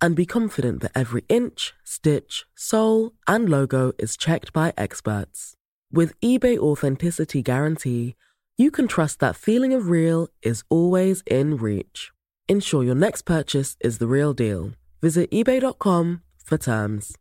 and be confident that every inch, stitch, sole, and logo is checked by experts. With eBay Authenticity Guarantee, you can trust that feeling of real is always in reach. Ensure your next purchase is the real deal. Visit eBay.com for terms.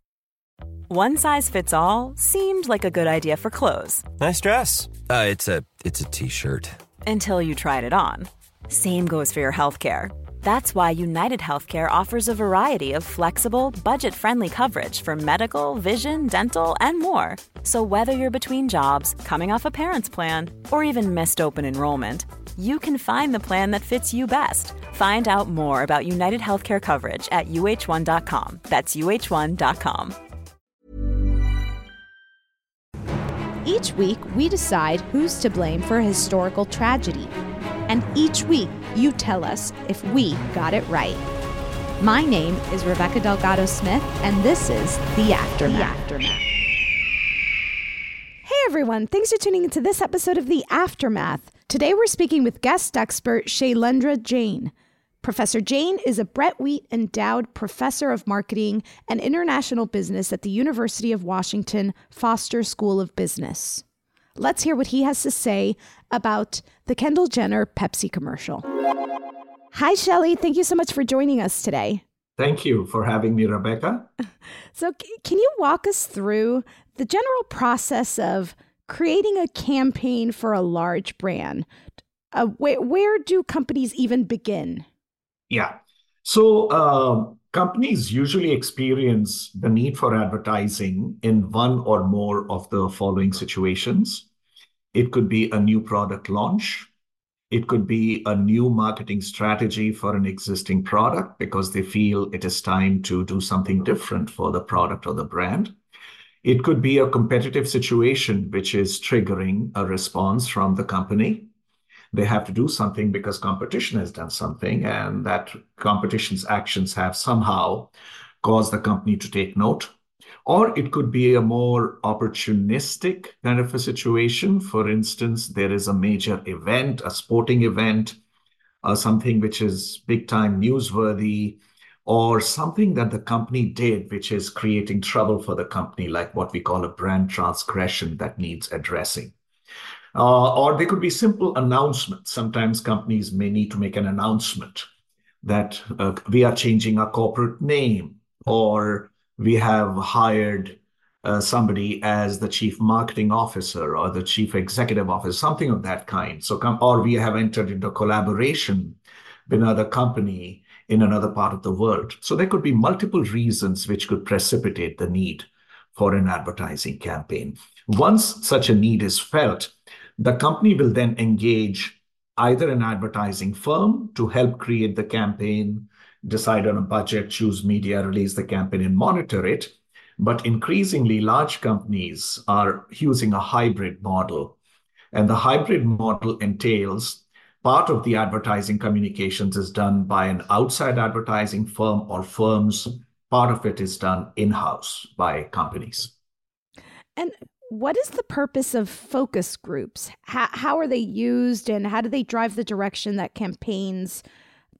One size fits all seemed like a good idea for clothes Nice dress. Uh, it's a it's a t-shirt. until you tried it on. Same goes for your healthcare. That's why United Healthcare offers a variety of flexible, budget friendly coverage for medical, vision, dental, and more. So, whether you're between jobs, coming off a parent's plan, or even missed open enrollment, you can find the plan that fits you best. Find out more about United Healthcare coverage at uh1.com. That's uh1.com. Each week, we decide who's to blame for a historical tragedy. And each week, you tell us if we got it right. My name is Rebecca Delgado Smith, and this is The Aftermath. Hey everyone, thanks for tuning into this episode of The Aftermath. Today we're speaking with guest expert Shailendra Jain. Professor Jain is a Brett Wheat Endowed Professor of Marketing and International Business at the University of Washington Foster School of Business. Let's hear what he has to say about the Kendall Jenner Pepsi commercial. Hi, Shelly. Thank you so much for joining us today. Thank you for having me, Rebecca. So, can you walk us through the general process of creating a campaign for a large brand? Uh, where, where do companies even begin? Yeah. So um, companies usually experience the need for advertising in one or more of the following situations. It could be a new product launch. It could be a new marketing strategy for an existing product because they feel it is time to do something different for the product or the brand. It could be a competitive situation which is triggering a response from the company. They have to do something because competition has done something, and that competition's actions have somehow caused the company to take note. Or it could be a more opportunistic kind of a situation. For instance, there is a major event, a sporting event, uh, something which is big time newsworthy, or something that the company did which is creating trouble for the company, like what we call a brand transgression that needs addressing. Uh, or they could be simple announcements. Sometimes companies may need to make an announcement that uh, we are changing our corporate name, or we have hired uh, somebody as the chief marketing officer or the chief executive officer, something of that kind. So, or we have entered into collaboration with another company in another part of the world. So there could be multiple reasons which could precipitate the need for an advertising campaign. Once such a need is felt, the company will then engage either an advertising firm to help create the campaign, decide on a budget, choose media, release the campaign, and monitor it. But increasingly, large companies are using a hybrid model. And the hybrid model entails part of the advertising communications is done by an outside advertising firm or firms. Part of it is done in house by companies. And what is the purpose of focus groups? How, how are they used and how do they drive the direction that campaigns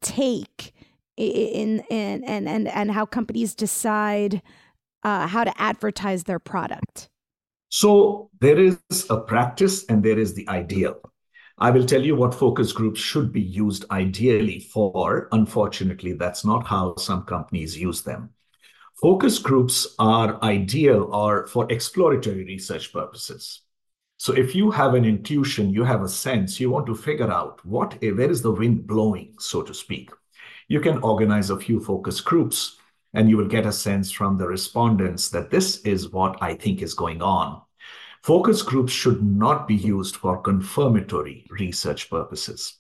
take in, in and, and, and how companies decide uh, how to advertise their product? So there is a practice and there is the ideal. I will tell you what focus groups should be used ideally for. Unfortunately, that's not how some companies use them. Focus groups are ideal or for exploratory research purposes. So if you have an intuition, you have a sense, you want to figure out what where is the wind blowing, so to speak. You can organize a few focus groups and you will get a sense from the respondents that this is what I think is going on. Focus groups should not be used for confirmatory research purposes.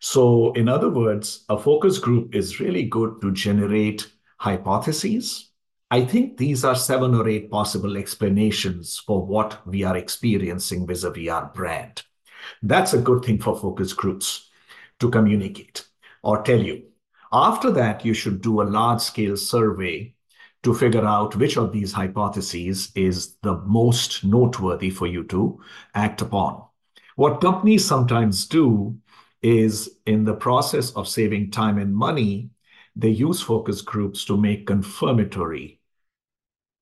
So, in other words, a focus group is really good to generate hypotheses I think these are seven or eight possible explanations for what we are experiencing vis-a-vis our brand. That's a good thing for focus groups to communicate or tell you. After that, you should do a large-scale survey to figure out which of these hypotheses is the most noteworthy for you to act upon. What companies sometimes do is in the process of saving time and money, they use focus groups to make confirmatory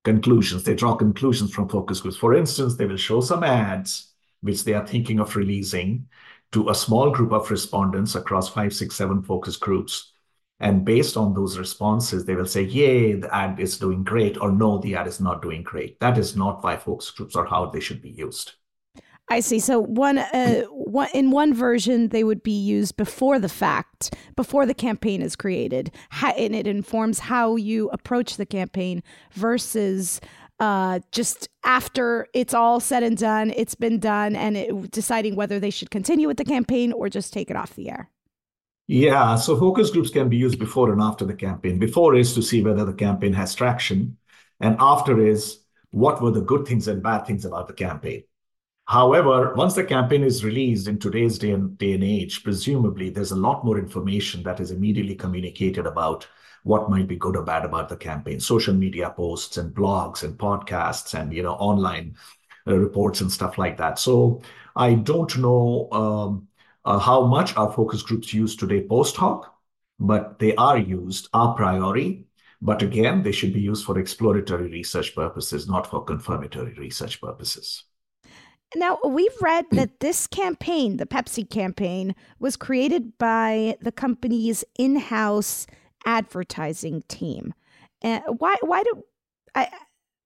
conclusions. They draw conclusions from focus groups. For instance, they will show some ads which they are thinking of releasing to a small group of respondents across five, six, seven focus groups. And based on those responses, they will say, Yay, the ad is doing great, or No, the ad is not doing great. That is not why focus groups are how they should be used. I see. So one, uh, one in one version, they would be used before the fact, before the campaign is created, and it informs how you approach the campaign versus uh, just after it's all said and done, it's been done, and it, deciding whether they should continue with the campaign or just take it off the air. Yeah, so focus groups can be used before and after the campaign. Before is to see whether the campaign has traction, and after is what were the good things and bad things about the campaign. However, once the campaign is released in today's day and, day and age, presumably there's a lot more information that is immediately communicated about what might be good or bad about the campaign. Social media posts and blogs and podcasts and you know online uh, reports and stuff like that. So I don't know um, uh, how much our focus groups use today post hoc, but they are used a priori. But again, they should be used for exploratory research purposes, not for confirmatory research purposes. Now, we've read that this campaign, the Pepsi campaign, was created by the company's in house advertising team. And why, why, do, I,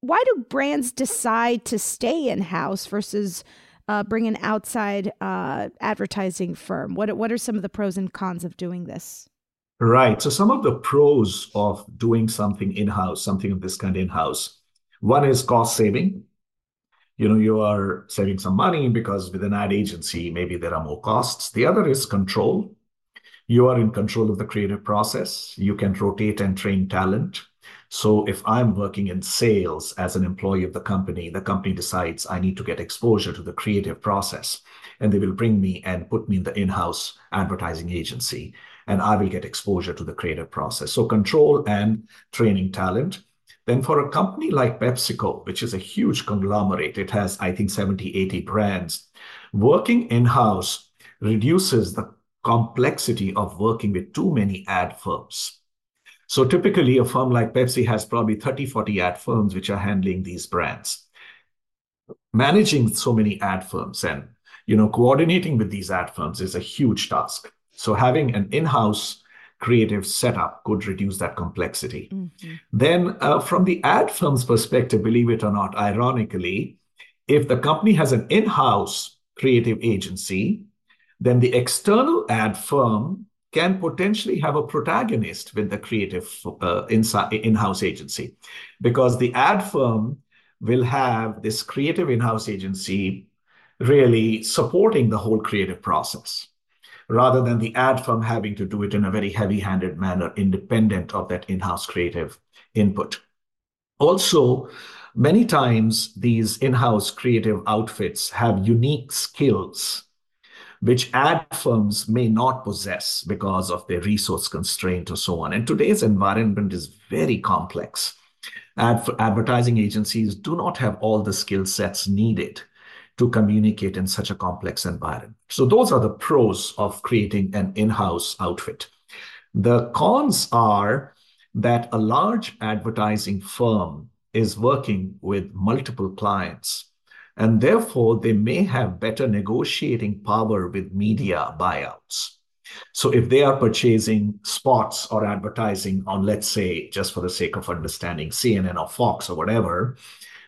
why do brands decide to stay in house versus uh, bring an outside uh, advertising firm? What, what are some of the pros and cons of doing this? Right. So, some of the pros of doing something in house, something of this kind in house, one is cost saving you know you are saving some money because with an ad agency maybe there are more costs the other is control you are in control of the creative process you can rotate and train talent so if i'm working in sales as an employee of the company the company decides i need to get exposure to the creative process and they will bring me and put me in the in-house advertising agency and i will get exposure to the creative process so control and training talent then for a company like PepsiCo, which is a huge conglomerate, it has, I think, 70, 80 brands, working in-house reduces the complexity of working with too many ad firms. So typically, a firm like Pepsi has probably 30, 40 ad firms which are handling these brands. Managing so many ad firms and you know coordinating with these ad firms is a huge task. So having an in-house creative setup could reduce that complexity. Mm-hmm. Then, uh, from the ad firm's perspective, believe it or not, ironically, if the company has an in house creative agency, then the external ad firm can potentially have a protagonist with the creative uh, in house agency because the ad firm will have this creative in house agency really supporting the whole creative process rather than the ad firm having to do it in a very heavy-handed manner, independent of that in-house creative input. Also, many times these in-house creative outfits have unique skills which ad firms may not possess because of their resource constraint or so on. And today's environment is very complex. Ad- advertising agencies do not have all the skill sets needed to communicate in such a complex environment. So those are the pros of creating an in-house outfit. The cons are that a large advertising firm is working with multiple clients and therefore they may have better negotiating power with media buyouts. So if they are purchasing spots or advertising on, let's say, just for the sake of understanding, CNN or Fox or whatever,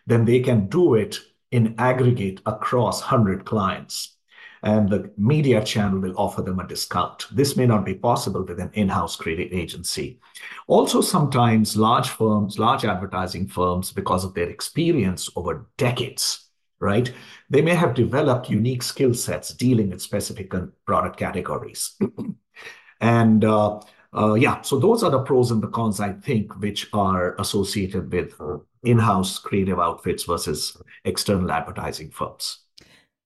then they can do it in aggregate across 100 clients. And the media channel will offer them a discount. This may not be possible with an in house creative agency. Also, sometimes large firms, large advertising firms, because of their experience over decades, right? They may have developed unique skill sets dealing with specific product categories. and uh, uh, yeah, so those are the pros and the cons, I think, which are associated with in house creative outfits versus external advertising firms.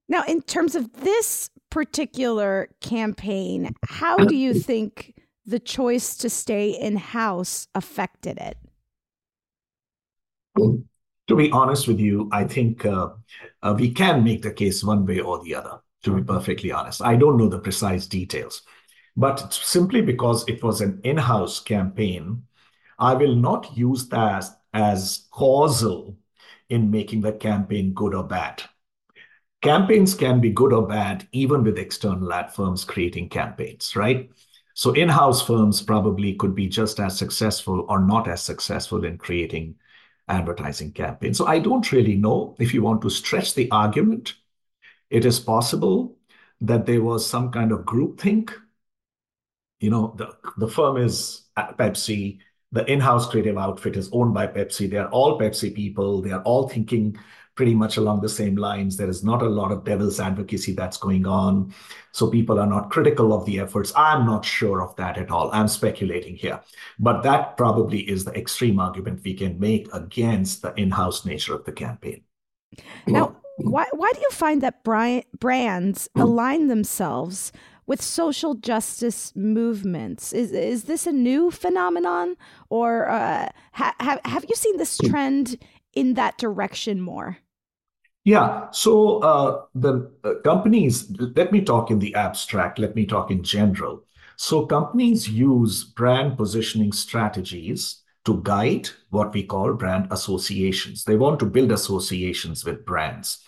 Now, in terms of this particular campaign, how do you think the choice to stay in house affected it? To be honest with you, I think uh, uh, we can make the case one way or the other, to be perfectly honest. I don't know the precise details. But simply because it was an in house campaign, I will not use that as causal in making the campaign good or bad. Campaigns can be good or bad, even with external ad firms creating campaigns, right? So in house firms probably could be just as successful or not as successful in creating advertising campaign. So I don't really know if you want to stretch the argument. It is possible that there was some kind of groupthink you know, the, the firm is uh, Pepsi, the in-house creative outfit is owned by Pepsi. They are all Pepsi people. They are all thinking pretty much along the same lines. There is not a lot of devil's advocacy that's going on. So people are not critical of the efforts. I'm not sure of that at all. I'm speculating here. But that probably is the extreme argument we can make against the in-house nature of the campaign. Now, mm. why, why do you find that brands mm. align themselves with social justice movements. Is is this a new phenomenon, or uh, ha- have have you seen this mm. trend in that direction more? Yeah. So uh, the uh, companies. Let me talk in the abstract. Let me talk in general. So companies use brand positioning strategies to guide what we call brand associations. They want to build associations with brands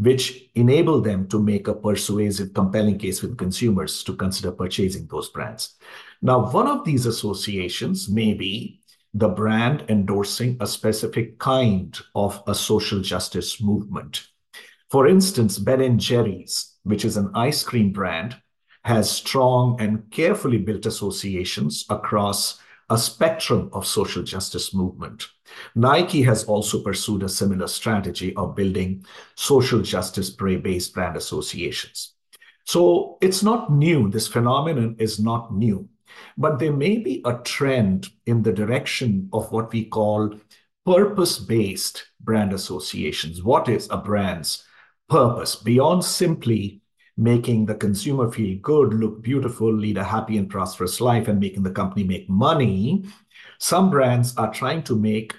which enable them to make a persuasive, compelling case with consumers to consider purchasing those brands. Now, one of these associations may be the brand endorsing a specific kind of a social justice movement. For instance, Ben Jerry's, which is an ice cream brand, has strong and carefully built associations across a spectrum of social justice movement. Nike has also pursued a similar strategy of building social justice based brand associations. So it's not new. This phenomenon is not new, but there may be a trend in the direction of what we call purpose based brand associations. What is a brand's purpose beyond simply making the consumer feel good, look beautiful, lead a happy and prosperous life, and making the company make money? Some brands are trying to make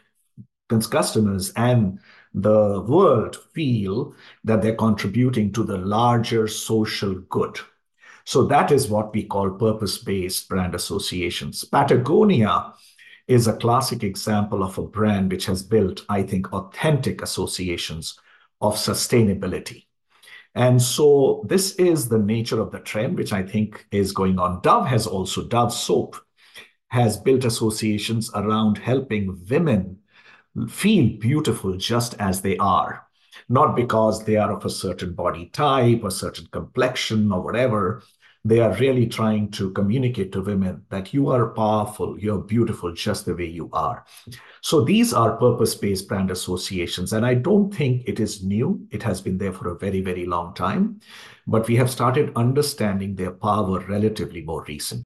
customers and the world feel that they're contributing to the larger social good. So that is what we call purpose based brand associations. Patagonia is a classic example of a brand which has built, I think, authentic associations of sustainability. And so this is the nature of the trend, which I think is going on. Dove has also, Dove Soap has built associations around helping women feel beautiful just as they are, not because they are of a certain body type, a certain complexion, or whatever. They are really trying to communicate to women that you are powerful, you're beautiful just the way you are. So these are purpose based brand associations. And I don't think it is new. It has been there for a very, very long time. But we have started understanding their power relatively more recently.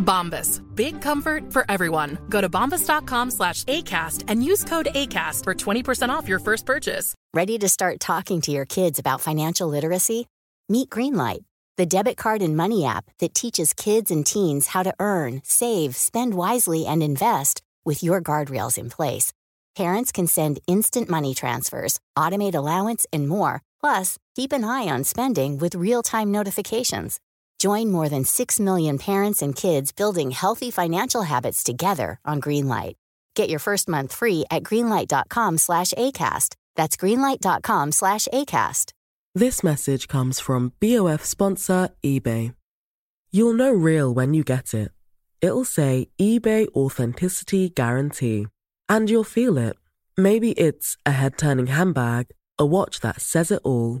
Bombas. Big comfort for everyone. Go to bombas.com slash ACAST and use code ACAST for 20% off your first purchase. Ready to start talking to your kids about financial literacy? Meet Greenlight, the debit card and money app that teaches kids and teens how to earn, save, spend wisely, and invest with your guardrails in place. Parents can send instant money transfers, automate allowance, and more. Plus, keep an eye on spending with real time notifications. Join more than 6 million parents and kids building healthy financial habits together on Greenlight. Get your first month free at greenlight.com slash ACAST. That's greenlight.com slash ACAST. This message comes from BOF sponsor eBay. You'll know real when you get it. It'll say eBay Authenticity Guarantee. And you'll feel it. Maybe it's a head turning handbag, a watch that says it all,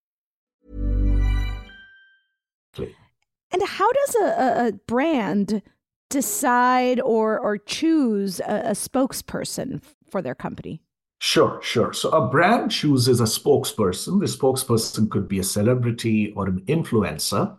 And how does a, a brand decide or or choose a, a spokesperson for their company? Sure, sure. So a brand chooses a spokesperson. The spokesperson could be a celebrity or an influencer,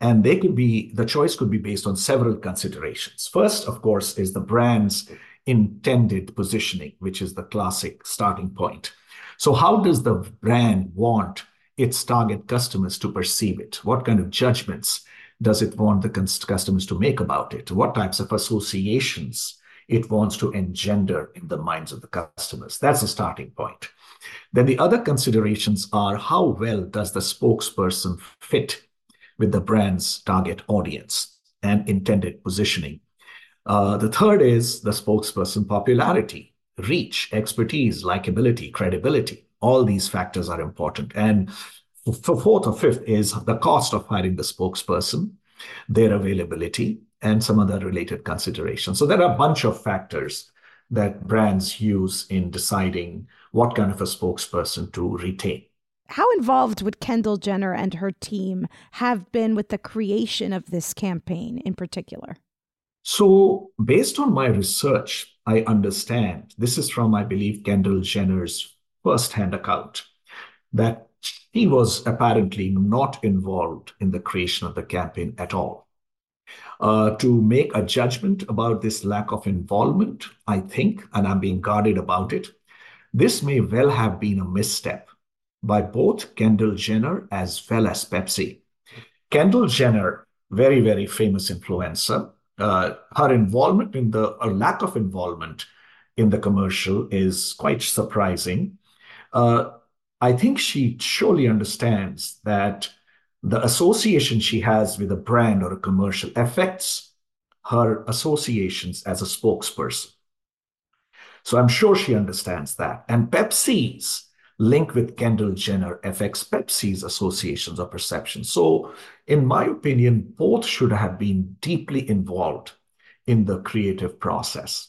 and they could be the choice could be based on several considerations. First, of course, is the brand's intended positioning, which is the classic starting point. So, how does the brand want its target customers to perceive it? What kind of judgments does it want the customers to make about it? What types of associations it wants to engender in the minds of the customers? That's the starting point. Then the other considerations are how well does the spokesperson fit with the brand's target audience and intended positioning? Uh, the third is the spokesperson popularity, reach, expertise, likability, credibility. All these factors are important. And fourth or fifth is the cost of hiring the spokesperson, their availability, and some other related considerations. So there are a bunch of factors that brands use in deciding what kind of a spokesperson to retain. How involved would Kendall Jenner and her team have been with the creation of this campaign in particular? So, based on my research, I understand this is from, I believe, Kendall Jenner's first hand account that he was apparently not involved in the creation of the campaign at all. Uh, to make a judgment about this lack of involvement, I think, and I'm being guarded about it, this may well have been a misstep by both Kendall Jenner as well as Pepsi. Kendall Jenner, very, very famous influencer, uh, her involvement in the, or lack of involvement in the commercial is quite surprising. Uh, I think she surely understands that the association she has with a brand or a commercial affects her associations as a spokesperson. So I'm sure she understands that. And Pepsi's link with Kendall Jenner affects Pepsi's associations or perceptions. So, in my opinion, both should have been deeply involved in the creative process.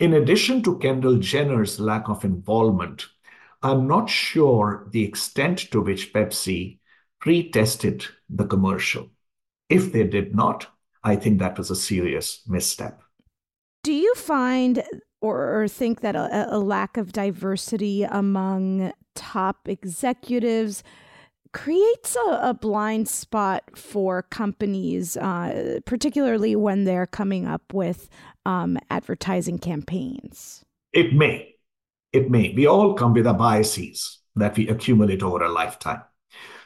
In addition to Kendall Jenner's lack of involvement I'm not sure the extent to which Pepsi pre tested the commercial. If they did not, I think that was a serious misstep. Do you find or think that a, a lack of diversity among top executives creates a, a, blind spot for companies, uh, particularly when they're coming up with um, advertising campaigns? It may. It may. We all come with our biases that we accumulate over a lifetime.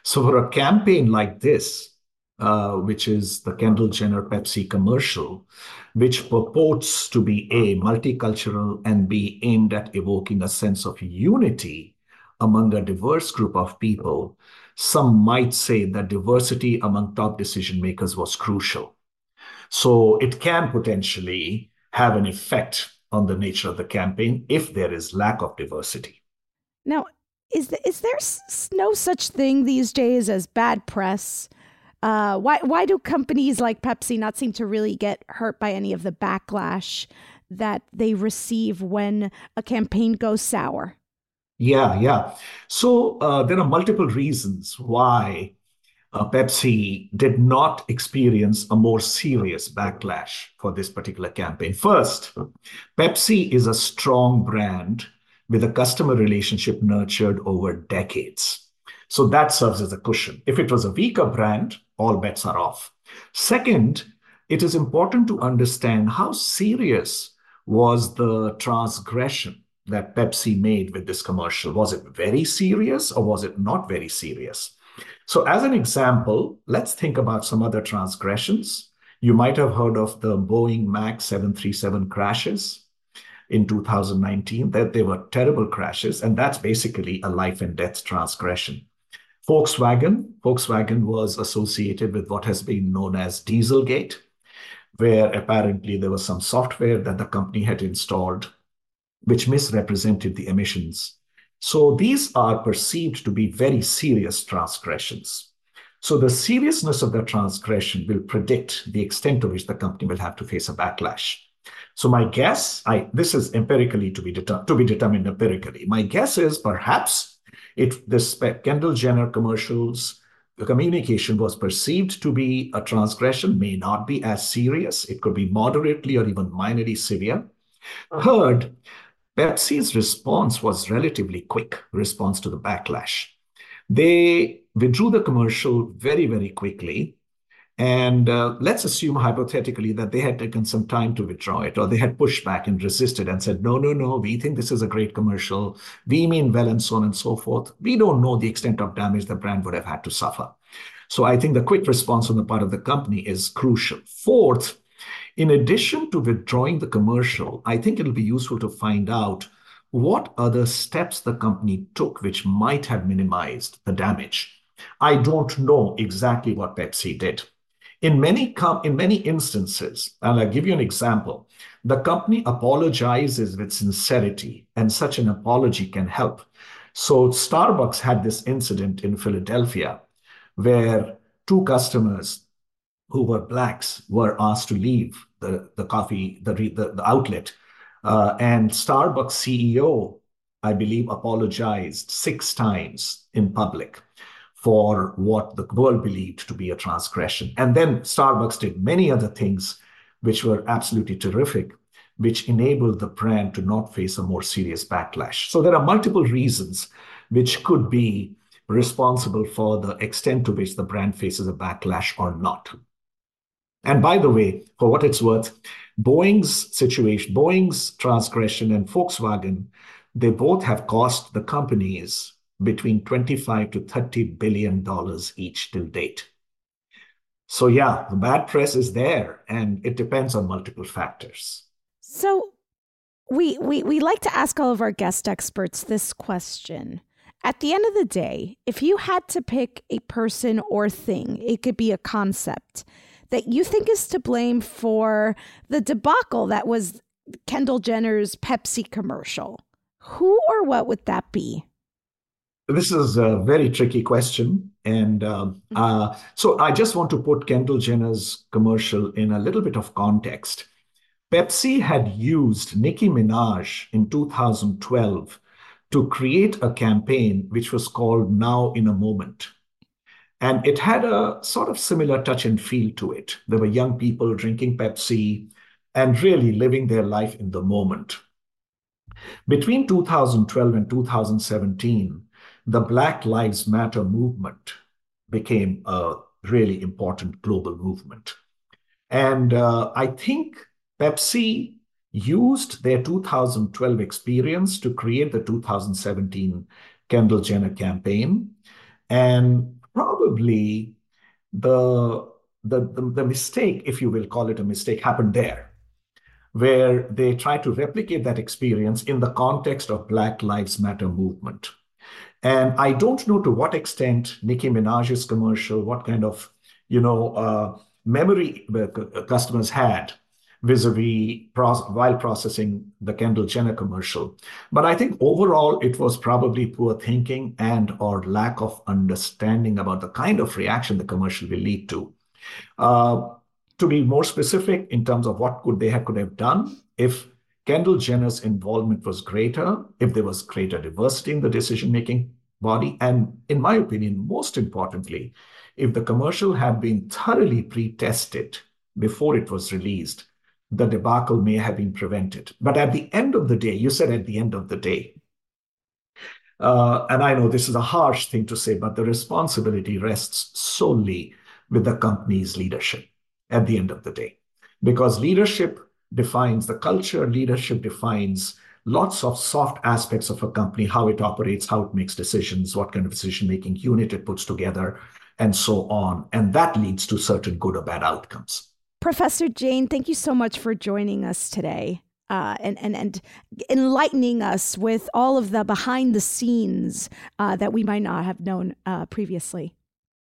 So for a campaign like this, uh, which is the Kendall Jenner Pepsi commercial, which purports to be A, multicultural, and B, aimed at evoking a sense of unity among a diverse group of people, some might say that diversity among top decision makers was crucial. So it can potentially have an effect on the nature of the campaign if there is lack of diversity. Now, is, the, is there no such thing these days as bad press? Uh, why why do companies like Pepsi not seem to really get hurt by any of the backlash that they receive when a campaign goes sour? Yeah, yeah. So uh, there are multiple reasons why Uh, Pepsi did not experience a more serious backlash for this particular campaign. First, Pepsi is a strong brand with a customer relationship nurtured over decades. So that serves as a cushion. If it was a weaker brand, all bets are off. Second, it is important to understand how serious was the transgression that Pepsi made with this commercial. Was it very serious or was it not very serious? So, as an example, let's think about some other transgressions. You might have heard of the Boeing MAX 737 crashes in 2019, that they were terrible crashes, and that's basically a life and death transgression. Volkswagen, Volkswagen was associated with what has been known as Dieselgate, where apparently there was some software that the company had installed which misrepresented the emissions. So these are perceived to be very serious transgressions. So the seriousness of the transgression will predict the extent to which the company will have to face a backlash. So my guess, I this is empirically to be to be determined empirically. My guess is perhaps if this Kendall Jenner commercials the communication was perceived to be a transgression may not be as serious. It could be moderately or even minorly severe. Uh-huh. Third, Pepsi's response was relatively quick response to the backlash. They withdrew the commercial very, very quickly. And uh, let's assume hypothetically that they had taken some time to withdraw it, or they had pushed back and resisted and said, no, no, no, we think this is a great commercial. We mean well, and so on and so forth. We don't know the extent of damage the brand would have had to suffer. So I think the quick response on the part of the company is crucial. Fourth, in addition to withdrawing the commercial, I think it'll be useful to find out what other steps the company took which might have minimized the damage. I don't know exactly what Pepsi did. In many, in many instances, and I'll give you an example, the company apologizes with sincerity, and such an apology can help. So, Starbucks had this incident in Philadelphia where two customers who were blacks were asked to leave the, the coffee, the, the, the outlet. Uh, and Starbucks CEO, I believe, apologized six times in public for what the world believed to be a transgression. And then Starbucks did many other things which were absolutely terrific, which enabled the brand to not face a more serious backlash. So there are multiple reasons which could be responsible for the extent to which the brand faces a backlash or not. And by the way, for what it's worth, Boeing's situation, Boeing's transgression and Volkswagen, they both have cost the companies between 25 to 30 billion dollars each till date. So yeah, the bad press is there and it depends on multiple factors. So we we we like to ask all of our guest experts this question. At the end of the day, if you had to pick a person or thing, it could be a concept that you think is to blame for the debacle that was Kendall Jenner's Pepsi commercial. Who or what would that be? This is a very tricky question. And um, uh, so I just want to put Kendall Jenner's commercial in a little bit of context. Pepsi had used Nicki Minaj in 2012 to create a campaign which was called Now in a Moment. And it had a sort of similar touch and feel to it. There were young people drinking Pepsi and really living their life in the moment. Between 2012 and 2017, the Black Lives Matter movement became a really important global movement. And uh, I think Pepsi used their 2012 experience to create the 2017 Kendall Jenner campaign. And probably the, the, the, the mistake, if you will call it a mistake, happened there, where they try to replicate that experience in the context of Black Lives Matter movement. And I don't know to what extent Nicki Minaj's commercial, what kind of, you know, uh, memory uh, customers had vis-a-vis while processing the Kendall Jenner commercial. But I think overall it was probably poor thinking and or lack of understanding about the kind of reaction the commercial will lead to. Uh, to be more specific in terms of what could they have could have done if Kendall Jenner's involvement was greater, if there was greater diversity in the decision-making body, and in my opinion, most importantly, if the commercial had been thoroughly pre-tested before it was released, the debacle may have been prevented. But at the end of the day, you said at the end of the day, uh, and I know this is a harsh thing to say, but the responsibility rests solely with the company's leadership at the end of the day. Because leadership defines the culture, leadership defines lots of soft aspects of a company, how it operates, how it makes decisions, what kind of decision-making unit it puts together, and so on. And that leads to certain good or bad outcomes. Professor Jain, thank you so much for joining us today. Uh, and, and, and enlightening us with all of the behind the scenes uh, that we might not have known uh, previously.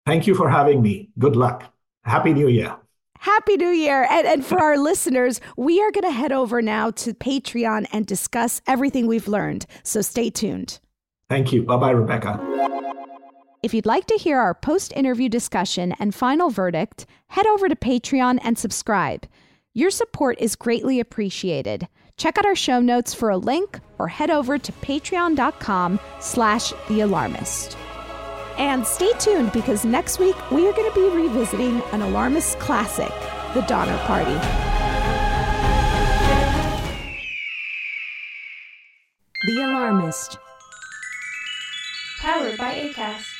Thank you for having me. Good luck. Happy New Year. Happy New Year. And, and for our listeners, we are going to head over now to Patreon and discuss everything we've learned. So stay tuned. Thank you. Bye bye, Rebecca. If you'd like to hear our post interview discussion and final verdict, head over to Patreon and subscribe. Your support is greatly appreciated. Check out our show notes for a link or head over to patreon.com slash the alarmist. And stay tuned because next week we are going to be revisiting an alarmist classic, The Donner Party. The Alarmist. Powered by ACAST.